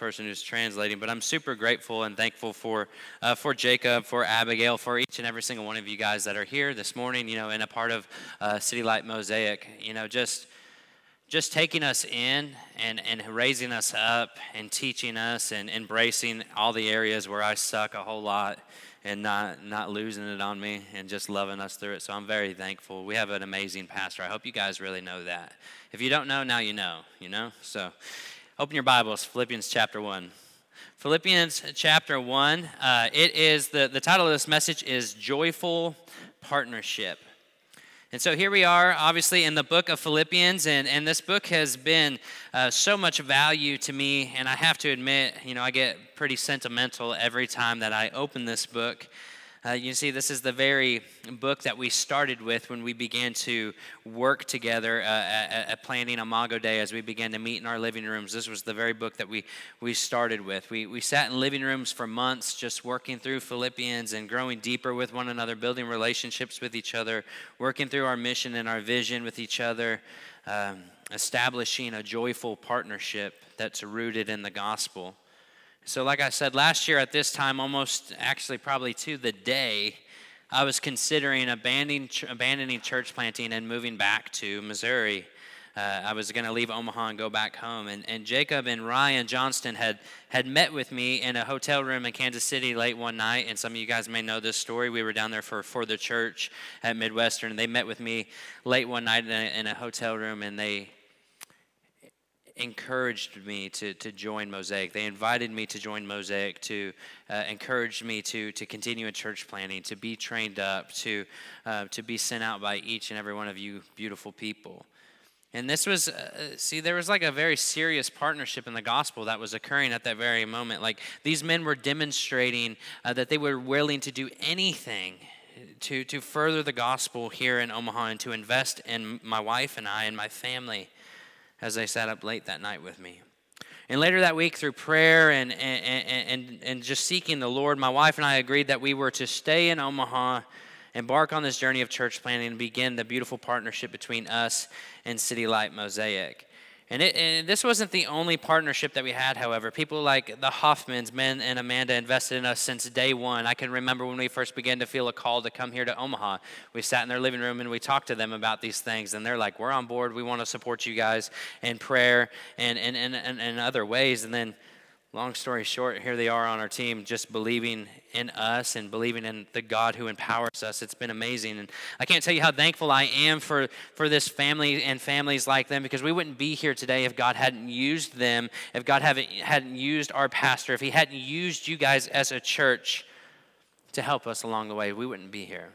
person who's translating, but I'm super grateful and thankful for uh, for Jacob, for Abigail, for each and every single one of you guys that are here this morning. You know, and a part of uh, City Light Mosaic. You know, just just taking us in and, and raising us up and teaching us and embracing all the areas where I suck a whole lot and not, not losing it on me and just loving us through it. So I'm very thankful. We have an amazing pastor. I hope you guys really know that. If you don't know, now you know, you know? So open your Bibles, Philippians chapter 1. Philippians chapter 1, uh, it is, the, the title of this message is Joyful Partnership. And so here we are, obviously, in the book of Philippians, and, and this book has been uh, so much value to me. And I have to admit, you know, I get pretty sentimental every time that I open this book. Uh, you see, this is the very book that we started with when we began to work together uh, at, at, planning Imago Dei as we began to meet in our living rooms. This was the very book that we, we started with. We, we sat in living rooms for months just working through Philippians and growing deeper with one another, building relationships with each other, working through our mission and our vision with each other, um, establishing a joyful partnership that's rooted in the gospel. So, like I said last year at this time, almost actually probably to the day, I was considering abandoning, abandoning church planting and moving back to Missouri. Uh, I was going to leave Omaha and go back home. And, and Jacob and Ryan Johnston had, had met with me in a hotel room in Kansas City late one night. And some of you guys may know this story. We were down there for, for the church at Midwestern. And they met with me late one night in a, in a hotel room and they encouraged me to, to join Mosaic. They invited me to join Mosaic, to uh, encourage me to, to continue in church planning, to be trained up, to, uh, to be sent out by each and every one of you beautiful people. And this was, uh, see, there was like a very serious partnership in the gospel that was occurring at that very moment. Like these men were demonstrating uh, that they were willing to do anything to, to further the gospel here in Omaha and to invest in my wife and I and my family as they sat up late that night with me. And later that week, through prayer and, and, and, and just seeking the Lord, my wife and I agreed that we were to stay in Omaha, embark on this journey of church planting, and begin the beautiful partnership between us and City Light Mosaic. And, it, and, this wasn't the only partnership that we had, however. People like the Hoffmans, Ben and Amanda, invested in us since day one. I can remember when we first began to feel a call to come here to Omaha. We sat in their living room and we talked to them about these things. And they're like, We're on board. We want to support you guys in prayer and, and, and, and, and other ways. And then long story short, here they are on our team just believing in us and believing in the God who empowers us. It's been amazing. And I can't tell you how thankful I am for, for this family and families like them because we wouldn't be here today if God hadn't used them, if God hadn't, hadn't used our pastor, if He hadn't used you guys as a church to help us along the way. We wouldn't be here.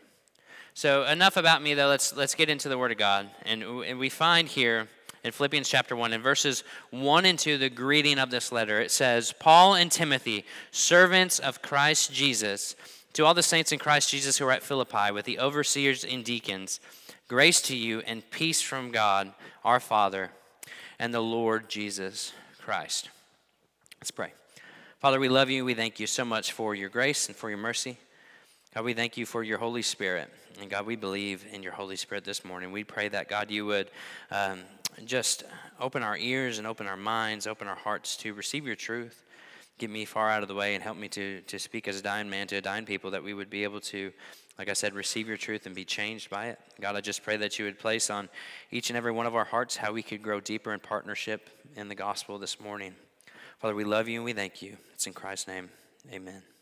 So, enough about me, though. Let's, let's get into the Word of God. And, and we find here in Philippians chapter 1. In verses 1 and 2, the greeting of this letter, it says, Paul and Timothy, servants of Christ Jesus, to all the saints in Christ Jesus who are at Philippi, with the overseers and deacons, grace to you and peace from God, our Father, and the Lord Jesus Christ. Let's pray. Father, we love you. We thank you so much for your grace and for your mercy. God, we thank you for your Holy Spirit. And God, we believe in your Holy Spirit this morning. We pray that, God, you would um, just open our ears and open our minds, open our hearts to receive your truth. Get me far out of the way and help me to, to speak as a dying man to a dying people that we would be able to, like I said, receive your truth and be changed by it. God, I just pray that you would place on each and every one of our hearts how we could grow deeper in partnership in the gospel this morning. Father, we love you and we thank you. It's in Christ's name. Amen.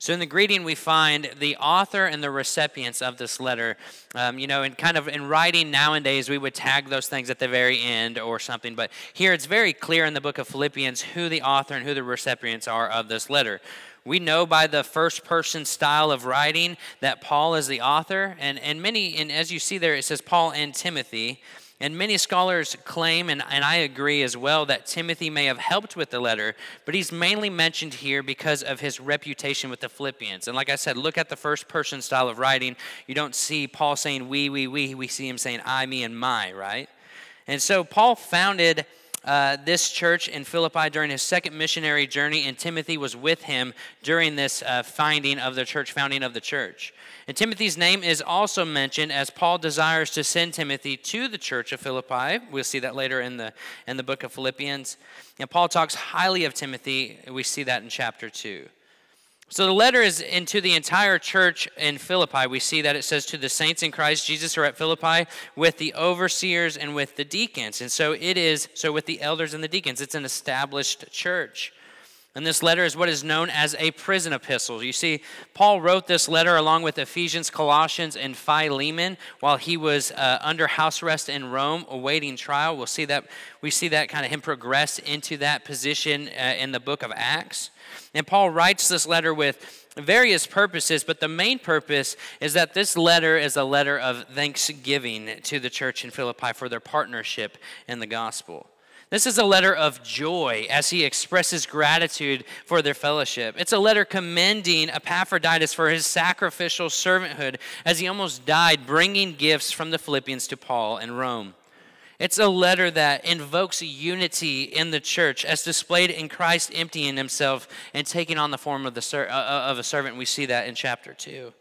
So in the greeting, we find the author and the recipients of this letter. Um, you know, and kind of in writing nowadays, we would tag those things at the very end or something. But here it's very clear in the book of Philippians who the author and who the recipients are of this letter. We know by the first person style of writing that Paul is the author. And, and many, and as you see there, it says Paul and Timothy. And many scholars claim, and, and I agree as well, that Timothy may have helped with the letter, but he's mainly mentioned here because of his reputation with the Philippians. And like I said, look at the first person style of writing. You don't see Paul saying we, we, we. We see him saying I, me, and my, right? And so Paul founded uh, this church in Philippi during his second missionary journey, and Timothy was with him during this uh, finding of the church, founding of the church. And Timothy's name is also mentioned as Paul desires to send Timothy to the church of Philippi. We'll see that later in the, in the book of Philippians. And Paul talks highly of Timothy. We see that in chapter 2. So the letter is into the entire church in Philippi. We see that it says to the saints in Christ Jesus who are at Philippi with the overseers and with the deacons. And so it is, so with the elders and the deacons, it's an established church. And this letter is what is known as a prison epistle. You see, Paul wrote this letter along with Ephesians, Colossians, and Philemon while he was uh, under house arrest in Rome, awaiting trial. We'll see that we see that kind of him progress into that position uh, in the book of Acts. And Paul writes this letter with various purposes, but the main purpose is that this letter is a letter of thanksgiving to the church in Philippi for their partnership in the gospel. This is a letter of joy as he expresses gratitude for their fellowship. It's a letter commending Epaphroditus for his sacrificial servanthood as he almost died bringing gifts from the Philippians to Paul in Rome. It's a letter that invokes unity in the church as displayed in Christ emptying himself and taking on the form of, the ser- uh, uh, of a servant. We see that in chapter 2.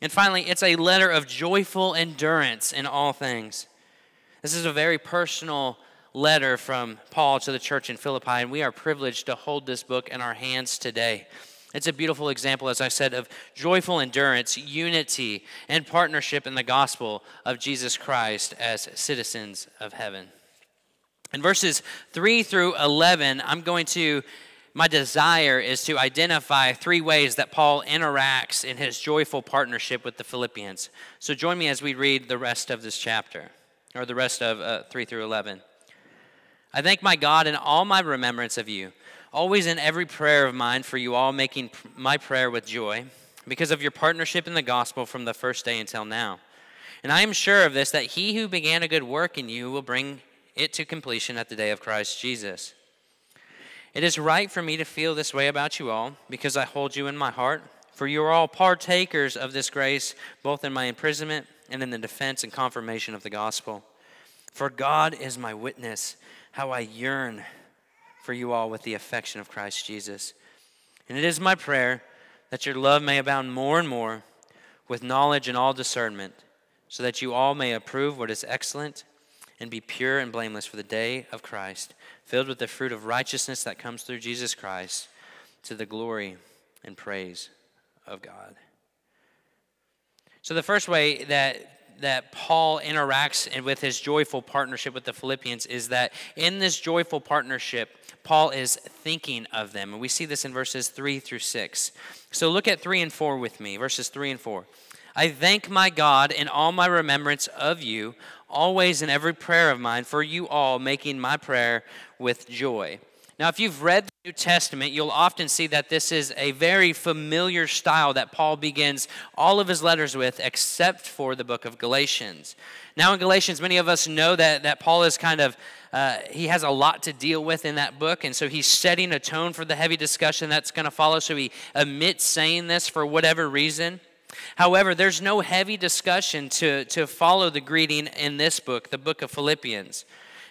And finally, it's a letter of joyful endurance in all things. This is a very personal letter from Paul to the church in Philippi, and we are privileged to hold this book in our hands today. It's a beautiful example, as I said, of joyful endurance, unity, and partnership in the gospel of Jesus Christ as citizens of heaven. In verses 3 through 11, I'm going to, my desire is to identify three ways that Paul interacts in his joyful partnership with the Philippians. So join me as we read the rest of this chapter, or the rest of uh, 3 through 11. I thank my God in all my remembrance of you, always in every prayer of mine for you all, making my prayer with joy, because of your partnership in the gospel from the first day until now. And I am sure of this, that he who began a good work in you will bring it to completion at the day of Christ Jesus. It is right for me to feel this way about you all, because I hold you in my heart. For you are all partakers of this grace, both in my imprisonment and in the defense and confirmation of the gospel. For God is my witness how I yearn for you all with the affection of Christ Jesus. And it is my prayer that your love may abound more and more with knowledge and all discernment, so that you all may approve what is excellent and be pure and blameless for the day of Christ, filled with the fruit of righteousness that comes through Jesus Christ to the glory and praise of God. So, the first way that that Paul interacts with his joyful partnership with the Philippians is that in this joyful partnership, Paul is thinking of them. And we see this in verses 3 through 6. So look at 3 and 4 with me, verses 3 and 4. I thank my God in all my remembrance of you, always in every prayer of mine, for you all, making my prayer with joy. Now, if you've read the New Testament, you'll often see that this is a very familiar style that Paul begins all of his letters with, except for the book of Galatians. Now, in Galatians, many of us know that, that Paul is kind of, uh, he has a lot to deal with in that book, and so he's setting a tone for the heavy discussion that's going to follow, so he omits saying this for whatever reason. However, there's no heavy discussion to, to follow the greeting in this book, the book of Philippians.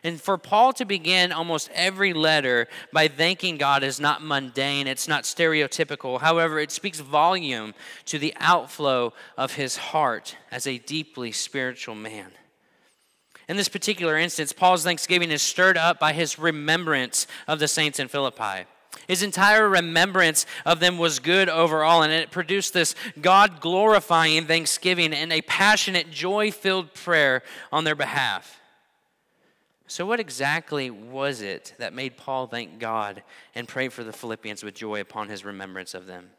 And for Paul to begin almost every letter by thanking God is not mundane, it's not stereotypical. However, it speaks volume to the outflow of his heart as a deeply spiritual man. In this particular instance, Paul's thanksgiving is stirred up by his remembrance of the saints in Philippi. His entire remembrance of them was good overall, and it produced this God glorifying thanksgiving and a passionate, joy filled prayer on their behalf. So, what exactly was it that made Paul thank God and pray for the Philippians with joy upon his remembrance of them?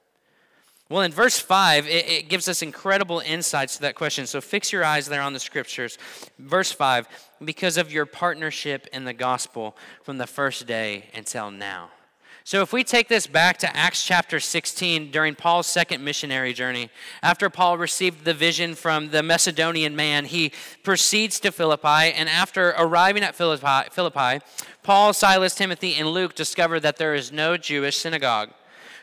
Well, in verse 5, it, it, gives us incredible insights to that question. So, fix your eyes there on the scriptures. Verse 5 because of your partnership in the gospel from the first day until now. So, if we take this back to Acts chapter 16 during Paul's second missionary journey, after Paul received the vision from the Macedonian man, he proceeds to Philippi. And after arriving at Philippi, Philippi Paul, Silas, Timothy, and Luke discover that there is no Jewish synagogue.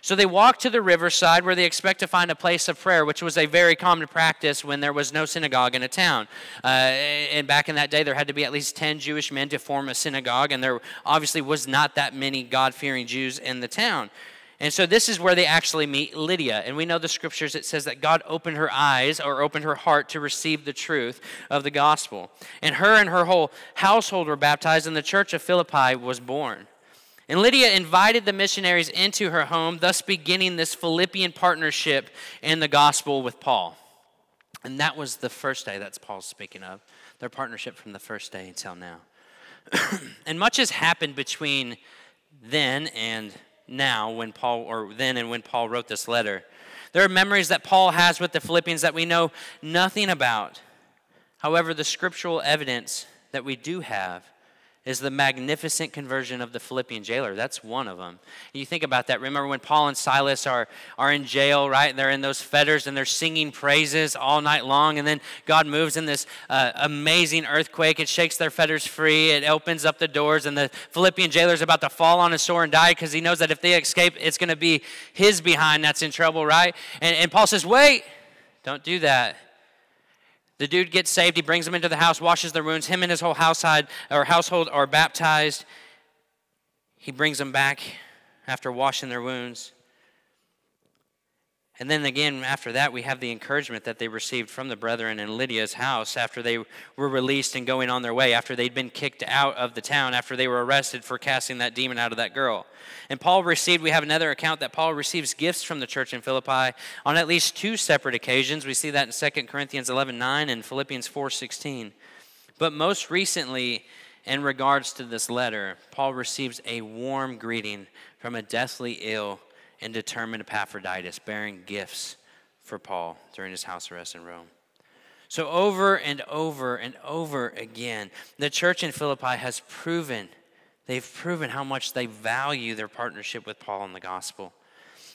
So they walk to the riverside where they expect to find a place of prayer, which was a very common practice when there was no synagogue in a town. Uh, and back in that day, there had to be at least 10 Jewish men to form a synagogue, and there obviously was not that many God fearing Jews in the town. And so this is where they actually meet Lydia. And we know the scriptures, it says that God opened her eyes or opened her heart to receive the truth of the gospel. And her and her whole household were baptized, and the church of Philippi was born. And Lydia invited the missionaries into her home, thus beginning this Philippian partnership in the gospel with Paul. And that was the first day that's Paul's speaking of, their partnership from the first day until now. and much has happened between then and now when Paul or then and when Paul wrote this letter. There are memories that Paul has with the Philippians that we know nothing about. However, the scriptural evidence that we do have is the magnificent conversion of the Philippian jailer. That's one of them. You think about that. Remember when Paul and Silas are, are in jail, right? They're in those fetters and they're singing praises all night long. And then God moves in this uh, amazing earthquake. It shakes their fetters free. It opens up the doors. And the Philippian jailer is about to fall on his sword and die because he knows that if they escape, it's going to be his behind that's in trouble, right? And, and Paul says, wait, don't do that. The dude gets saved. He brings them into the house, washes their wounds. Him and his whole household or household are baptized. He brings them back after washing their wounds. And then again, after that, we have the encouragement that they received from the brethren in Lydia's house after they were released and going on their way, after they'd been kicked out of the town, after they were arrested for casting that demon out of that girl. And Paul received, we have another account that Paul receives gifts from the church in Philippi on at least two separate occasions. We see that in 2 Corinthians 11 9 and Philippians 4 16. But most recently, in regards to this letter, Paul receives a warm greeting from a deathly ill and determined Epaphroditus, bearing gifts for Paul during his house arrest in Rome. So, over and over and over again, the church in Philippi has proven, they've proven how much they value their partnership with Paul in the gospel.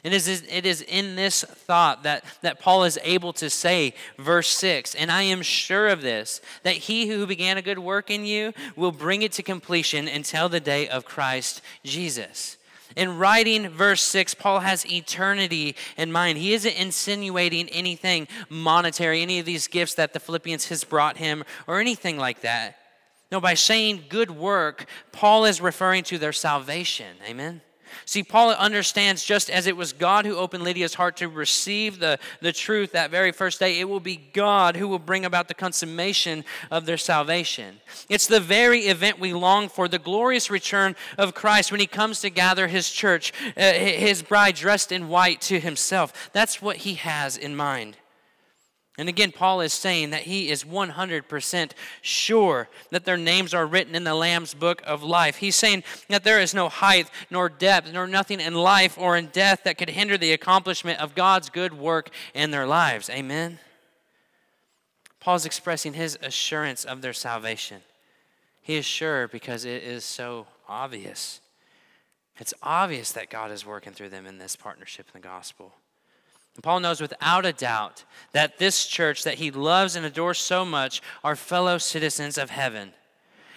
And it is, it is in this thought that, that Paul is able to say, verse 6, and I am sure of this, that he who began a good work in you will bring it to completion until the day of Christ Jesus. In writing verse 6, Paul has eternity in mind. He isn't insinuating anything monetary, any of these gifts that the Philippians has brought him, or anything like that. No, by saying good work, Paul is referring to their salvation. Amen. See, Paul understands just as it was God who opened Lydia's heart to receive the, the truth that very first day, it will be God who will bring about the consummation of their salvation. It's the very event we long for, the glorious return of Christ when he comes to gather his church, uh, his bride dressed in white to himself. That's what he has in mind. And again, Paul is saying that he is 100% sure that their names are written in the Lamb's book of life. He's saying that there is no height, nor depth, nor nothing in life or in death that could hinder the accomplishment of God's good work in their lives. Amen? Paul's expressing his assurance of their salvation. He is sure because it is so obvious. It's obvious that God is working through them in this partnership in the gospel. And Paul knows without a doubt that this church that he loves and adores so much are fellow citizens of heaven.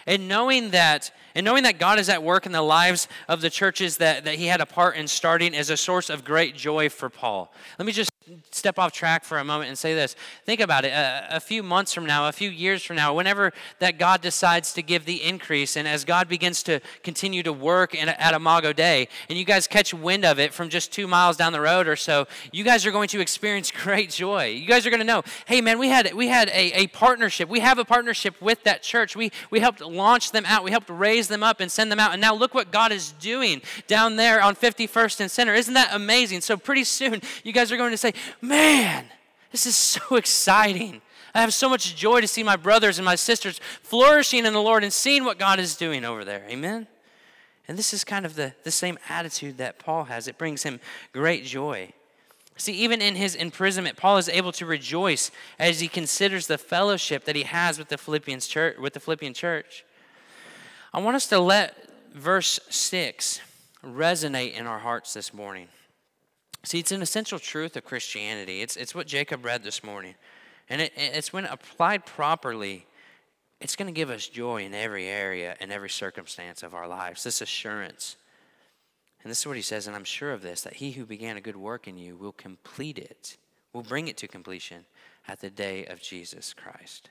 And knowing that, and knowing that God is at work in the lives of the churches that, that he had a part in starting is a source of great joy for Paul. Let me just step off track for a moment and say this. Think about it. A, a, few months from now, a few years from now, whenever that God decides to give the increase, and as God begins to continue to work in, at Imago Dei, and you guys catch wind of it from just two miles down the road or so, you guys are going to experience great joy. You guys are going to know, hey man, we had we had a, a partnership. We have a partnership with that church. We we helped launch them out. We helped raise them up and send them out. And now look what God is doing down there on 51st and Center. Isn't that amazing? So pretty soon, you guys are going to say, man, this is so exciting. I have so much joy to see my brothers and my sisters flourishing in the Lord and seeing what God is doing over there. Amen? And this is kind of the, the same attitude that Paul has. It brings him great joy. See, even in his imprisonment, Paul is able to rejoice as he considers the fellowship that he has with the Philippians church, with the Philippian church. I want us to let verse 6 resonate in our hearts this morning. See, it's an essential truth of Christianity. It's, it's what Jacob read this morning. And it, it's when applied properly, it's going to give us joy in every area, in every circumstance of our lives. This assurance. And this is what he says, and I'm sure of this that he who began a good work in you will complete it, will bring it to completion at the day of Jesus Christ.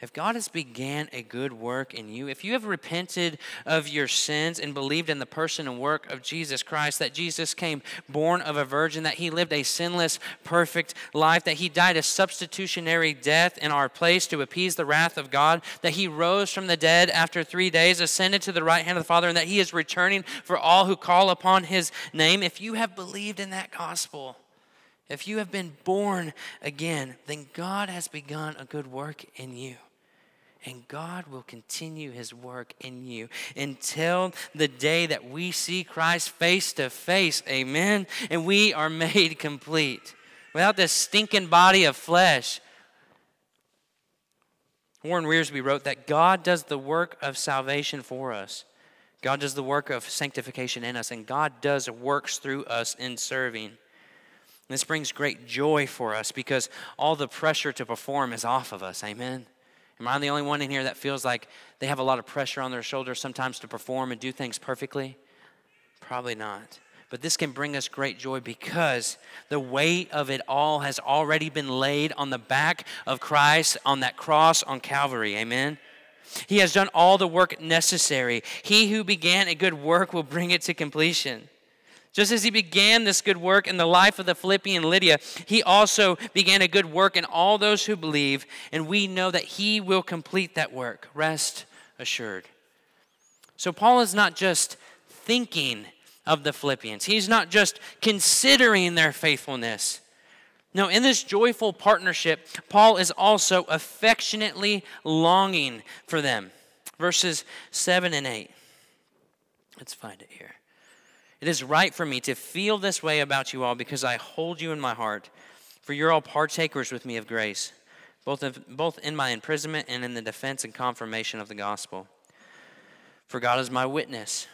If God has began a good work in you, if you have repented of your sins and believed in the person and work of Jesus Christ, that Jesus came born of a virgin, that he lived a sinless, perfect life, that he died a substitutionary death in our place to appease the wrath of God, that he rose from the dead after three days, ascended to the right hand of the Father, and that he is returning for all who call upon his name, if you have believed in that gospel, if you have been born again, then God has begun a good work in you and God will continue his work in you until the day that we see Christ face to face. Amen. And we are made complete without this stinking body of flesh. Warren Wiersbe wrote that God does the work of salvation for us. God does the work of sanctification in us, and God does works through us in serving. This brings great joy for us because all the pressure to perform is off of us. Amen. Am I the only one in here that feels like they have a lot of pressure on their shoulders sometimes to perform and do things perfectly? Probably not. But this can bring us great joy because the weight of it all has already been laid on the back of Christ on that cross on Calvary. Amen. He has done all the work necessary. He who began a good work will bring it to completion. Just as he began this good work in the life of the Philippian Lydia, he also began a good work in all those who believe, and we know that he will complete that work. Rest assured. So, Paul is not just thinking of the Philippians, he's not just considering their faithfulness. No, in this joyful partnership, Paul is also affectionately longing for them. Verses 7 and 8. Let's find it here. It is right for me to feel this way about you all because I hold you in my heart, for you're all partakers with me of grace, both, of, both in my imprisonment and in the defense and confirmation of the gospel. For God is my witness,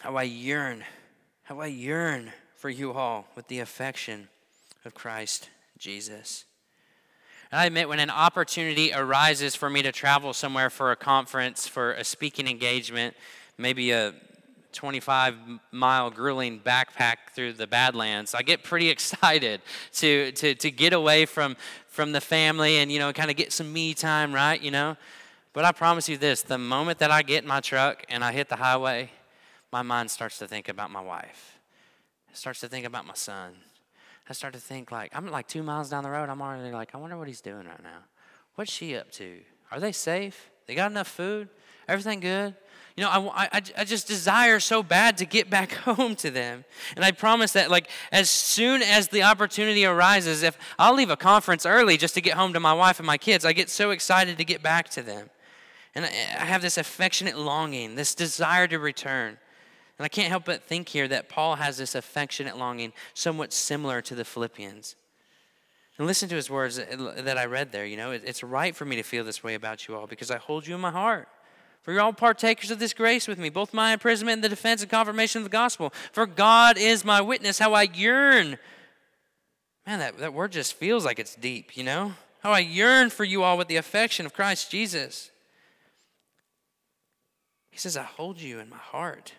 how I yearn, how I yearn for you all with the affection of Christ Jesus. And I admit, when an opportunity arises for me to travel somewhere for a conference, for a speaking engagement, maybe a 25 mile grueling backpack through the Badlands, I get pretty excited to, to, to get away from, from the family and, you know, kind of get some me time, right? You know? But I promise you this the moment that I get in my truck and I hit the highway, my mind starts to think about my wife. It starts to think about my son. I start to think like, I'm like two miles down the road. I'm already like, I wonder what he's doing right now. What's she up to? Are they safe? They got enough food? Everything good? You know, I, I, I just desire so bad to get back home to them. And I promise that, like, as soon as the opportunity arises, if I'll leave a conference early just to get home to my wife and my kids, I get so excited to get back to them. And I, I have this affectionate longing, this desire to return. And I can't help but think here that Paul has this affectionate longing somewhat similar to the Philippians. And listen to his words that I read there. You know, it's right for me to feel this way about you all because I hold you in my heart. For you're all partakers of this grace with me, both my imprisonment and the defense and confirmation of the gospel. For God is my witness, how I yearn. Man, that, that word just feels like it's deep, you know? How I yearn for you all with the affection of Christ Jesus. He says, I hold you in my heart.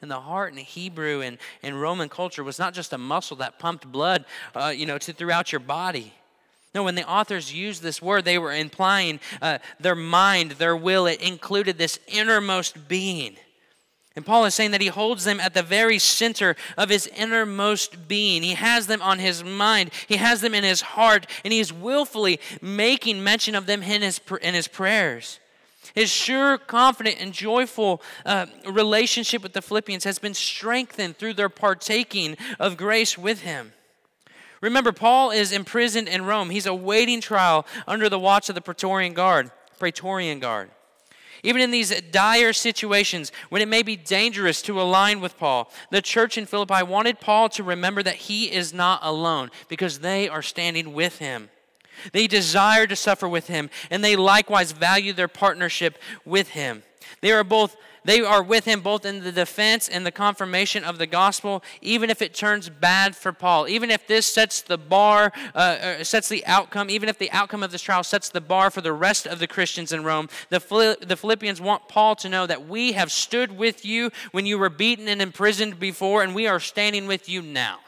And the heart in Hebrew and, and Roman culture was not just a muscle that pumped blood, uh, you know, to throughout your body. No, when the authors used this word, they were implying uh, their mind, their will. It included this innermost being. And Paul is saying that he holds them at the very center of his innermost being. He has them on his mind, he has them in his heart, and he is willfully making mention of them in his, in his prayers. His sure, confident, and joyful uh, relationship with the Philippians has been strengthened through their partaking of grace with him. Remember, Paul is imprisoned in Rome. He's awaiting trial under the watch of the Praetorian Guard. Praetorian Guard. Even in these dire situations, when it may be dangerous to align with Paul, the church in Philippi wanted Paul to remember that he is not alone because they are standing with him. They desire to suffer with him, and they likewise value their partnership with him. They are both they are with him both in the defense and the confirmation of the gospel, even if it turns bad for Paul. Even if this sets the bar, uh, uh sets the outcome, even if the outcome of this trial sets the bar for the rest of the Christians in Rome, the, the Philippians want Paul to know that we have stood with you when you were beaten and imprisoned before, and we are standing with you now.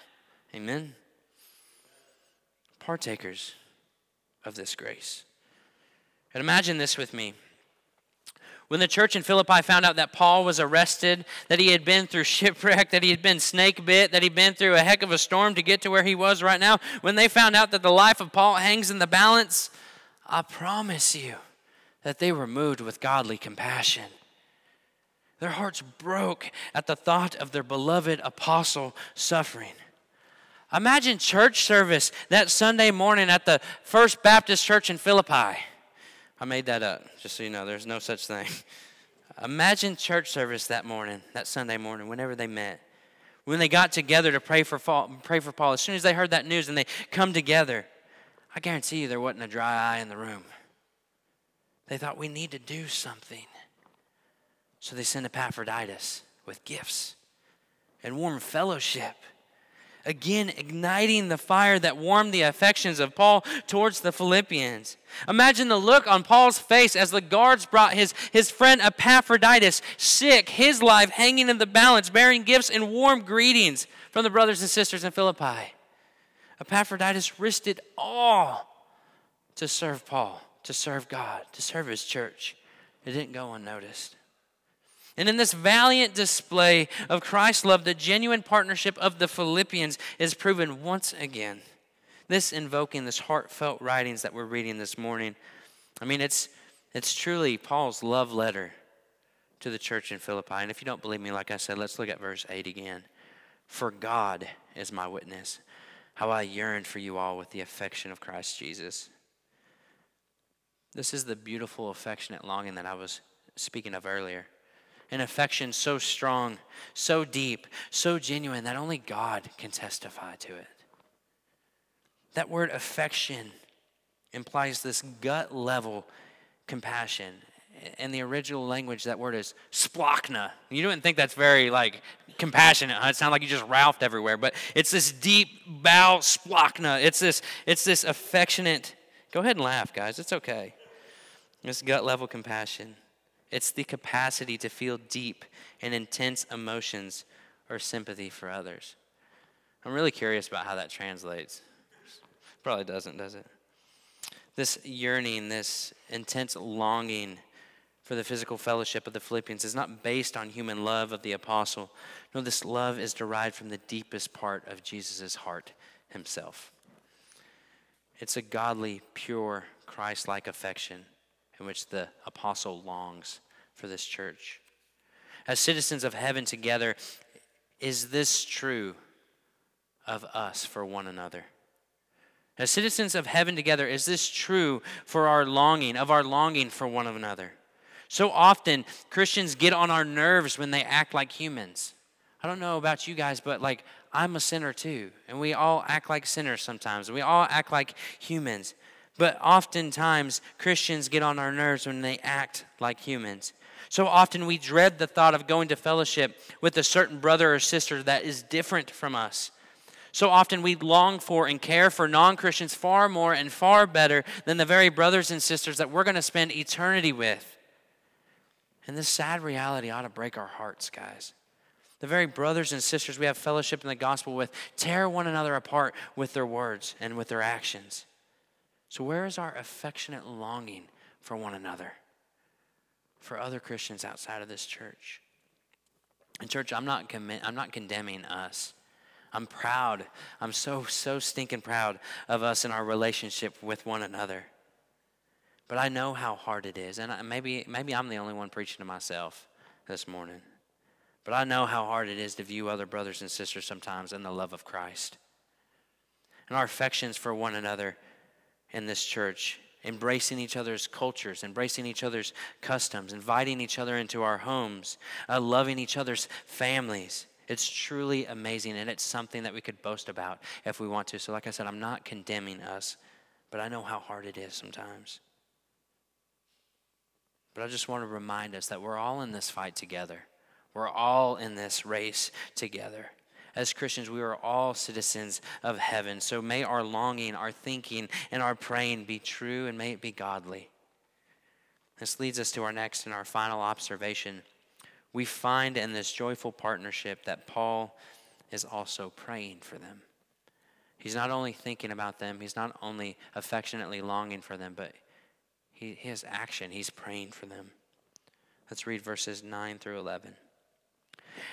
Amen. Partakers of this grace. And imagine this with me. When the church in Philippi found out that Paul was arrested, that he had been through shipwreck, that he had been snake bit, that he'd been through a heck of a storm to get to where he was right now, when they found out that the life of Paul hangs in the balance, I promise you that they were moved with godly compassion. Their hearts broke at the thought of their beloved apostle suffering. Imagine church service that Sunday morning at the First Baptist Church in Philippi. I made that up, just so you know, there's no such thing. Imagine church service that morning, that Sunday morning, whenever they met. When they got together to pray for, Paul, pray for Paul, as soon as they heard that news and they come together, I guarantee you there wasn't a dry eye in the room. They thought, we need to do something. So they sent Epaphroditus with gifts and warm fellowship again igniting the fire that warmed the affections of Paul towards the Philippians. Imagine the look on Paul's face as the guards brought his, his friend Epaphroditus, sick, his life hanging in the balance, bearing gifts and warm greetings from the brothers and sisters in Philippi. Epaphroditus risked it all to serve Paul, to serve God, to serve his church. It didn't go unnoticed. And in this valiant display of Christ's love, the genuine partnership of the Philippians is proven once again. This invoking this heartfelt writings that we're reading this morning. I mean, it's, it's truly Paul's love letter to the church in Philippi. And if you don't believe me, like I said, let's look at verse 8 again. For God is my witness, how I yearn for you all with the affection of Christ Jesus. This is the beautiful, affectionate longing that I was speaking of earlier an affection so strong, so deep, so genuine that only God can testify to it. That word affection implies this gut level compassion. In the original language, that word is splachna. You don't think that's very like compassionate. Huh? It sounds like you just ralphed everywhere, but it's this deep bow splachna. It's this, it's this affectionate. Go ahead and laugh, guys. It's okay. This gut level compassion. It's the capacity to feel deep and intense emotions or sympathy for others. I'm really curious about how that translates. Probably doesn't, does it? This yearning, this intense longing for the physical fellowship of the Philippians is not based on human love of the apostle. No, this love is derived from the deepest part of Jesus' heart himself. It's a godly, pure, Christ like affection in which the apostle longs for this church. As citizens of heaven together, is this true of us for one another? As citizens of heaven together, is this true for our longing, of our longing for one another? So often, Christians get on our nerves when they act like humans. I don't know about you guys, but like, I'm a sinner too. And we all act like sinners sometimes. We all act like humans. But oftentimes, Christians get on our nerves when they act like humans. So often we dread the thought of going to fellowship with a certain brother or sister that is different from us. So often we long for and care for non Christians far more and far better than the very brothers and sisters that we're going to spend eternity with. And this sad reality ought to break our hearts, guys. The very brothers and sisters we have fellowship in the gospel with tear one another apart with their words and with their actions. So, where is our affectionate longing for one another? For other Christians outside of this church. And church, I'm not I'm not condemning us. I'm proud. I'm so so stinking proud of us and our relationship with one another. But I know how hard it is, and I, maybe maybe I'm the only one preaching to myself this morning. But I know how hard it is to view other brothers and sisters sometimes in the love of Christ. And our affections for one another in this church embracing each other's cultures, embracing each other's customs, inviting each other into our homes, uh, loving each other's families. It's truly amazing, and it's something that we could boast about if we want to. So, like I said, I'm not condemning us, but I know how hard it is sometimes. But I just want to remind us that we're all in this fight together. We're all in this race together. As Christians, we are all citizens of heaven. So may our longing, our thinking, and our praying be true and may it be godly. This leads us to our next and our final observation. We find in this joyful partnership that Paul is also praying for them. He's not only thinking about them, he's not only affectionately longing for them, but he, he has action. He's praying for them. Let's read verses 9 through 11.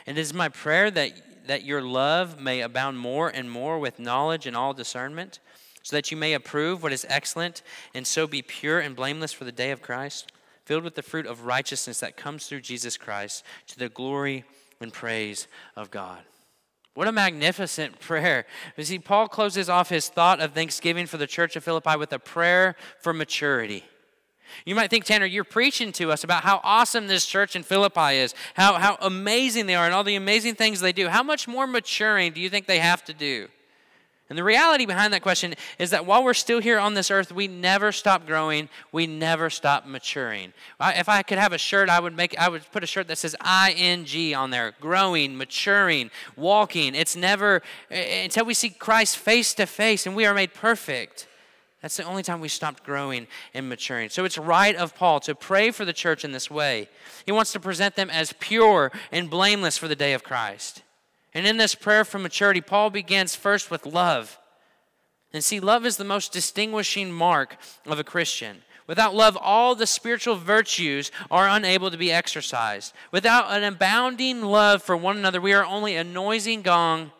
And it is my prayer that, that your love may abound more and more with knowledge and all discernment, so that you may approve what is excellent, and so be pure and blameless for the day of Christ, filled with the fruit of righteousness that comes through Jesus Christ, to the glory and praise of God. What a magnificent prayer. You see, Paul closes off his thought of thanksgiving for the church of Philippi with a prayer for maturity. You might think, Tanner, you're preaching to us about how awesome this church in Philippi is, how, how amazing they are, and all the amazing things they do. How much more maturing do you think they have to do? And the reality behind that question is that while we're still here on this earth, we never stop growing, we never stop maturing. If I could have a shirt, I would make I would put a shirt that says ing on there, growing, maturing, walking. It's never until we see Christ face to face and we are made perfect. That's the only time we stopped growing and maturing. So it's right of Paul to pray for the church in this way. He wants to present them as pure and blameless for the day of Christ. And in this prayer for maturity, Paul begins first with love. And see, love is the most distinguishing mark of a Christian. Without love, all the spiritual virtues are unable to be exercised. Without an abounding love for one another, we are only a noisy gong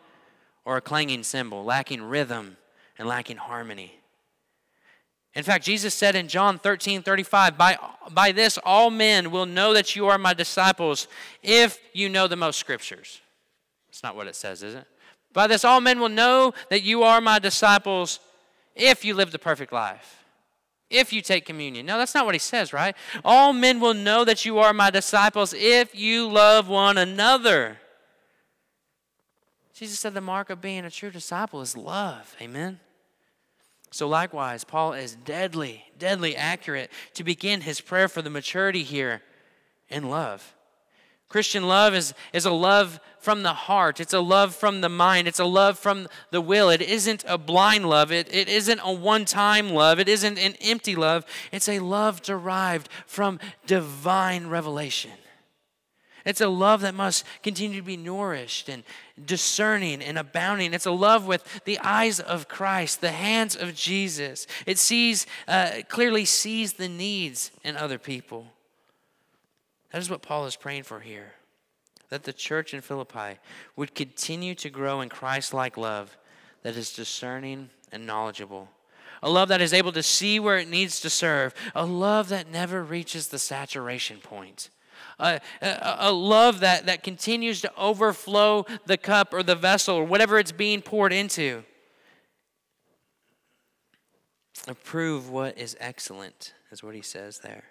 or a clanging cymbal, lacking rhythm and lacking harmony. In fact, Jesus said in John 13 35, by, by this all men will know that you are my disciples if you know the most scriptures. That's not what it says, is it? By this, all men will know that you are my disciples if you live the perfect life, if you take communion. No, that's not what he says, right? All men will know that you are my disciples if you love one another. Jesus said the mark of being a true disciple is love. Amen. So, likewise, Paul is deadly, deadly accurate to begin his prayer for the maturity here in love. Christian love is, is a love from the heart. It's a love from the mind. It's a love from the will. It isn't a blind love. It, it isn't a one time love. It isn't an empty love. It's a love derived from divine revelation. It's a love that must continue to be nourished and discerning and abounding. It's a love with the eyes of Christ, the hands of Jesus. It sees, uh, clearly sees the needs in other people. That is what Paul is praying for here. That the church in Philippi would continue to grow in Christ like love that is discerning and knowledgeable. A love that is able to see where it needs to serve. A love that never reaches the saturation point. A, a, love that, that continues to overflow the cup or the vessel or whatever it's being poured into. Approve what is excellent, is what he says there.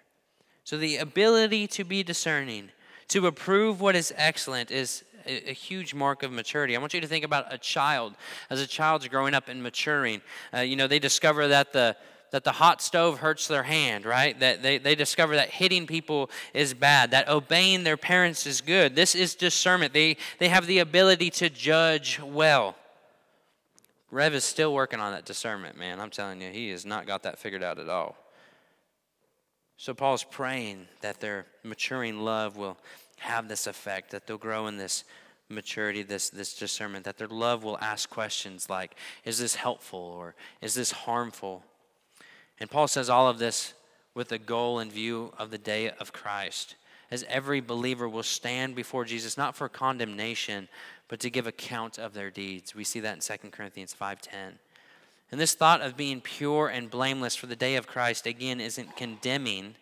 So, the ability to be discerning, to approve what is excellent, is a, a, huge mark of maturity. I want you to think about a child. As a child's growing up and maturing, uh, you know, they discover that the that the hot stove hurts their hand, right? That they, they discover that hitting people is bad, that obeying their parents is good. This is discernment. They, they have the ability to judge well. Rev is still working on that discernment, man. I'm telling you, he has not got that figured out at all. So Paul's praying that their maturing love will have this effect, that they'll grow in this maturity, this, this discernment, that their love will ask questions like, is this helpful or is this harmful? And Paul says all of this with the goal in view of the day of Christ, as every believer will stand before Jesus, not for condemnation, but to give account of their deeds. We see that in 2 Corinthians 5.10. And this thought of being pure and blameless for the day of Christ, again, isn't condemning,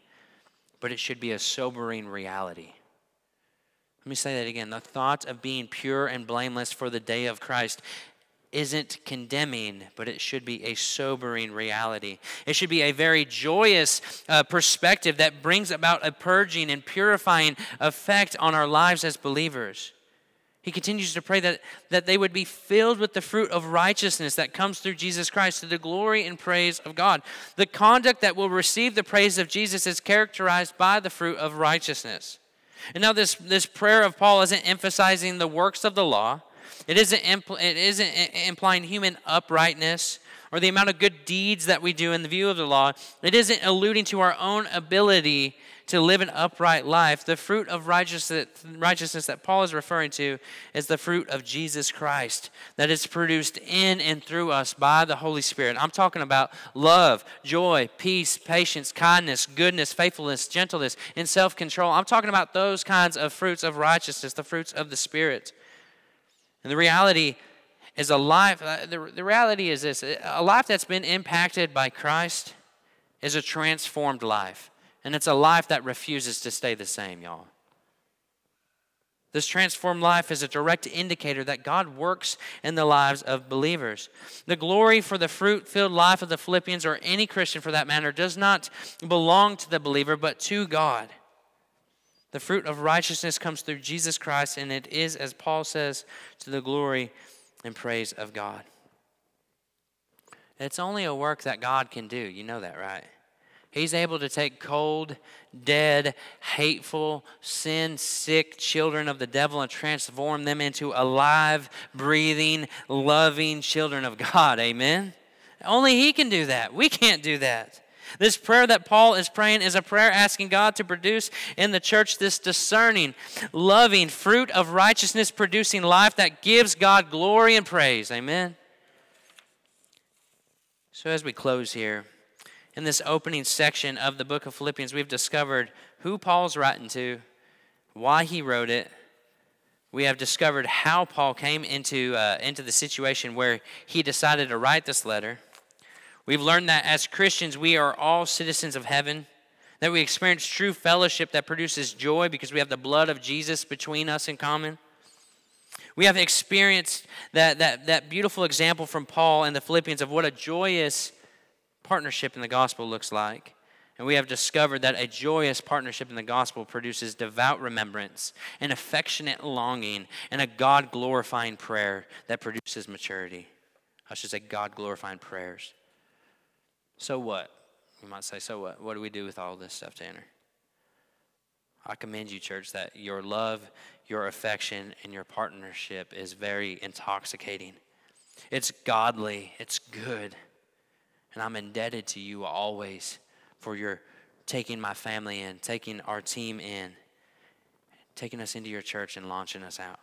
but it should be a sobering reality. Let me say that again. The thought of being pure and blameless for the day of Christ isn't condemning, but it should be a sobering reality. It should be a very joyous uh, perspective that brings about a purging and purifying effect on our lives as believers. He continues to pray that, that they would be filled with the fruit of righteousness that comes through Jesus Christ to the glory and praise of God. The conduct that will receive the praise of Jesus is characterized by the fruit of righteousness. And now, this, this prayer of Paul isn't emphasizing the works of the law, it isn't, impl- it isn't implying human uprightness or the amount of good deeds that we do in the view of the law. It isn't alluding to our own ability to live an upright life, the fruit of righteousness, righteousness that Paul is referring to is the fruit of Jesus Christ that is produced in and through us by the Holy Spirit. I'm talking about love, joy, peace, patience, kindness, goodness, faithfulness, gentleness, and self control. I'm talking about those kinds of fruits of righteousness, the fruits of the Spirit. And the reality is a life, uh, the, the reality is this a life that's been impacted by Christ is a transformed life. And it's a life that refuses to stay the same, y'all. This transformed life is a direct indicator that God works in the lives of believers. The glory for the fruit filled life of the Philippians, or any Christian for that matter, does not belong to the believer, but to God. The fruit of righteousness comes through Jesus Christ, and it is, as Paul says, to the glory and praise of God. It's only a work that God can do. You know that, right? He's able to take cold, dead, hateful, sin sick children of the devil and transform them into alive, breathing, loving children of God. Amen? Only He can do that. We can't do that. This prayer that Paul is praying is a prayer asking God to produce in the church this discerning, loving fruit of righteousness producing life that gives God glory and praise. Amen? So, as we close here, in this opening section of the book of Philippians, we've discovered who Paul's writing to, why he wrote it. We have discovered how Paul came into, uh, into the situation where he decided to write this letter. We've learned that as Christians, we are all citizens of heaven, that we experience true fellowship that produces joy because we have the blood of Jesus between us in common. We have experienced that, that, that beautiful example from Paul in the Philippians of what a joyous partnership in the gospel looks like. And we have discovered that a joyous partnership in the gospel produces devout remembrance, an affectionate longing, and a God glorifying prayer that produces maturity. I should say, God glorifying prayers. So what? You might say, so what? What do we do with all this stuff, Tanner? I commend you, church, that your love, your affection, and your partnership is very intoxicating. It's godly, it's good. And I'm indebted to you always for your taking my family in, taking our team in, taking us into your church and launching us out.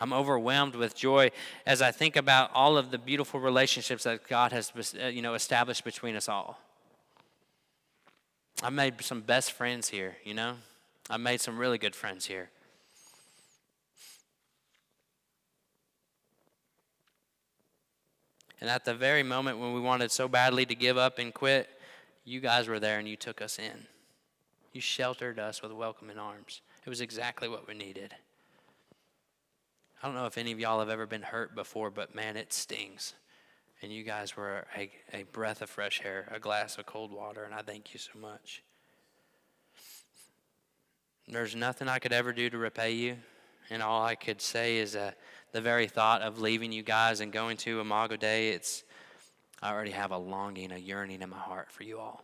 I'm overwhelmed with joy as I think about all of the beautiful relationships that God has uh, you know, established between us all. I've made some best friends here, you know? I've made some really good friends here. And at the very moment when we wanted so badly to give up and quit, you guys were there and you took us in. You sheltered us with welcoming arms. It was exactly what we needed. I don't know if any of y'all have ever been hurt before, but man, it stings. And you guys were a, a breath of fresh air, a glass of cold water, and I thank you so much. There's nothing I could ever do to repay you, and all I could say is that the very thought of leaving you guys and going to Imago Dei, it's I already have a longing, a yearning in my heart for you all.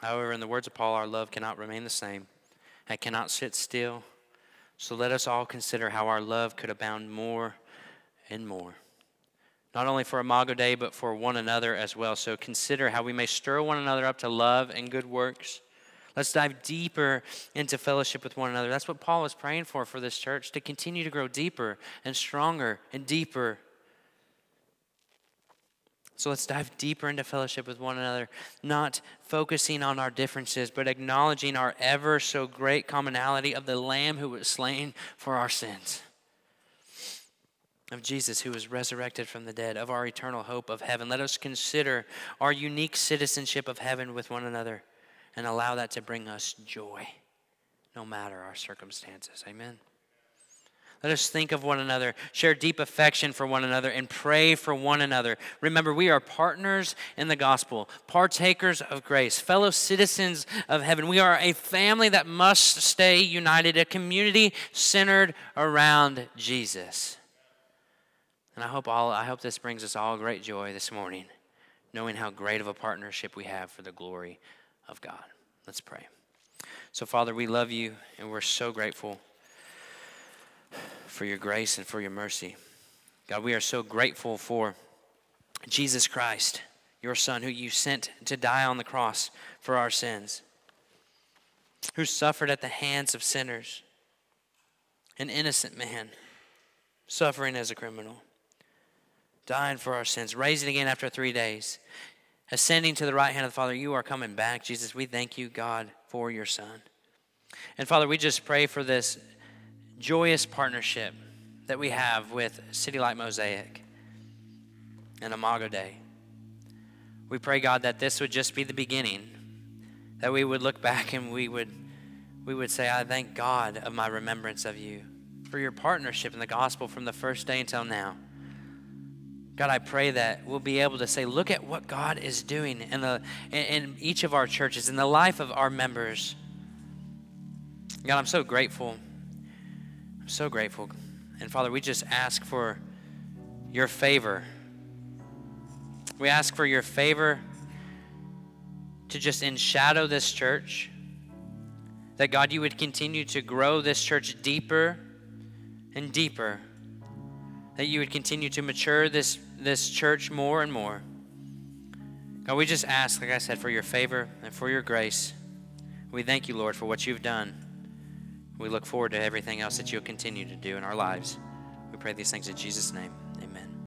However, in the words of Paul, our love cannot remain the same. It cannot sit still. So let us all consider how our love could abound more and more. Not only for Imago Dei, but for one another as well. So consider how we may stir one another up to love and good works Let's dive deeper into fellowship with one another. That's what Paul is praying for for this church to continue to grow deeper and stronger and deeper. So let's dive deeper into fellowship with one another, not focusing on our differences, but acknowledging our ever so great commonality of the Lamb who was slain for our sins, of Jesus who was resurrected from the dead, of our eternal hope of heaven. Let us consider our unique citizenship of heaven with one another and allow that to bring us joy no matter our circumstances. Amen. Let us think of one another, share deep affection for one another, and pray for one another. Remember, we are partners in the gospel, partakers of grace, fellow citizens of heaven. We are a family that must stay united, a community centered around Jesus. And I hope, all, I hope this brings us all great joy this morning, knowing how great of a partnership we have for the glory of God. Let's pray. So, Father, we love you and we're so grateful for your grace and for your mercy. God, we are so grateful for Jesus Christ, your Son, who you sent to die on the cross for our sins, who suffered at the hands of sinners, an innocent man, suffering as a criminal, dying for our sins, raising again after three days, ascending to the right hand of the Father. You are coming back, Jesus. We thank you, God, for your Son. And Father, we just pray for this joyous partnership that we have with City Light Mosaic and Imago Dei. We pray, God, that this would just be the beginning, that we would look back and we would, we would say, I thank God of my remembrance of you for your partnership in the gospel from the first day until now. God, I pray that we'll be able to say, look at what God is doing in, the, in, in each of our churches, in the life of our members. God, I'm so grateful I'm so grateful. And Father, we just ask for your favor. We ask for your favor to just enshadow this church. That God, you would continue to grow this church deeper and deeper. That you would continue to mature this, this church more and more. God, we just ask, like I said, for your favor and for your grace. We thank you, Lord, for what you've done. We look forward to everything else that you'll continue to do in our lives. We pray these things in Jesus' name.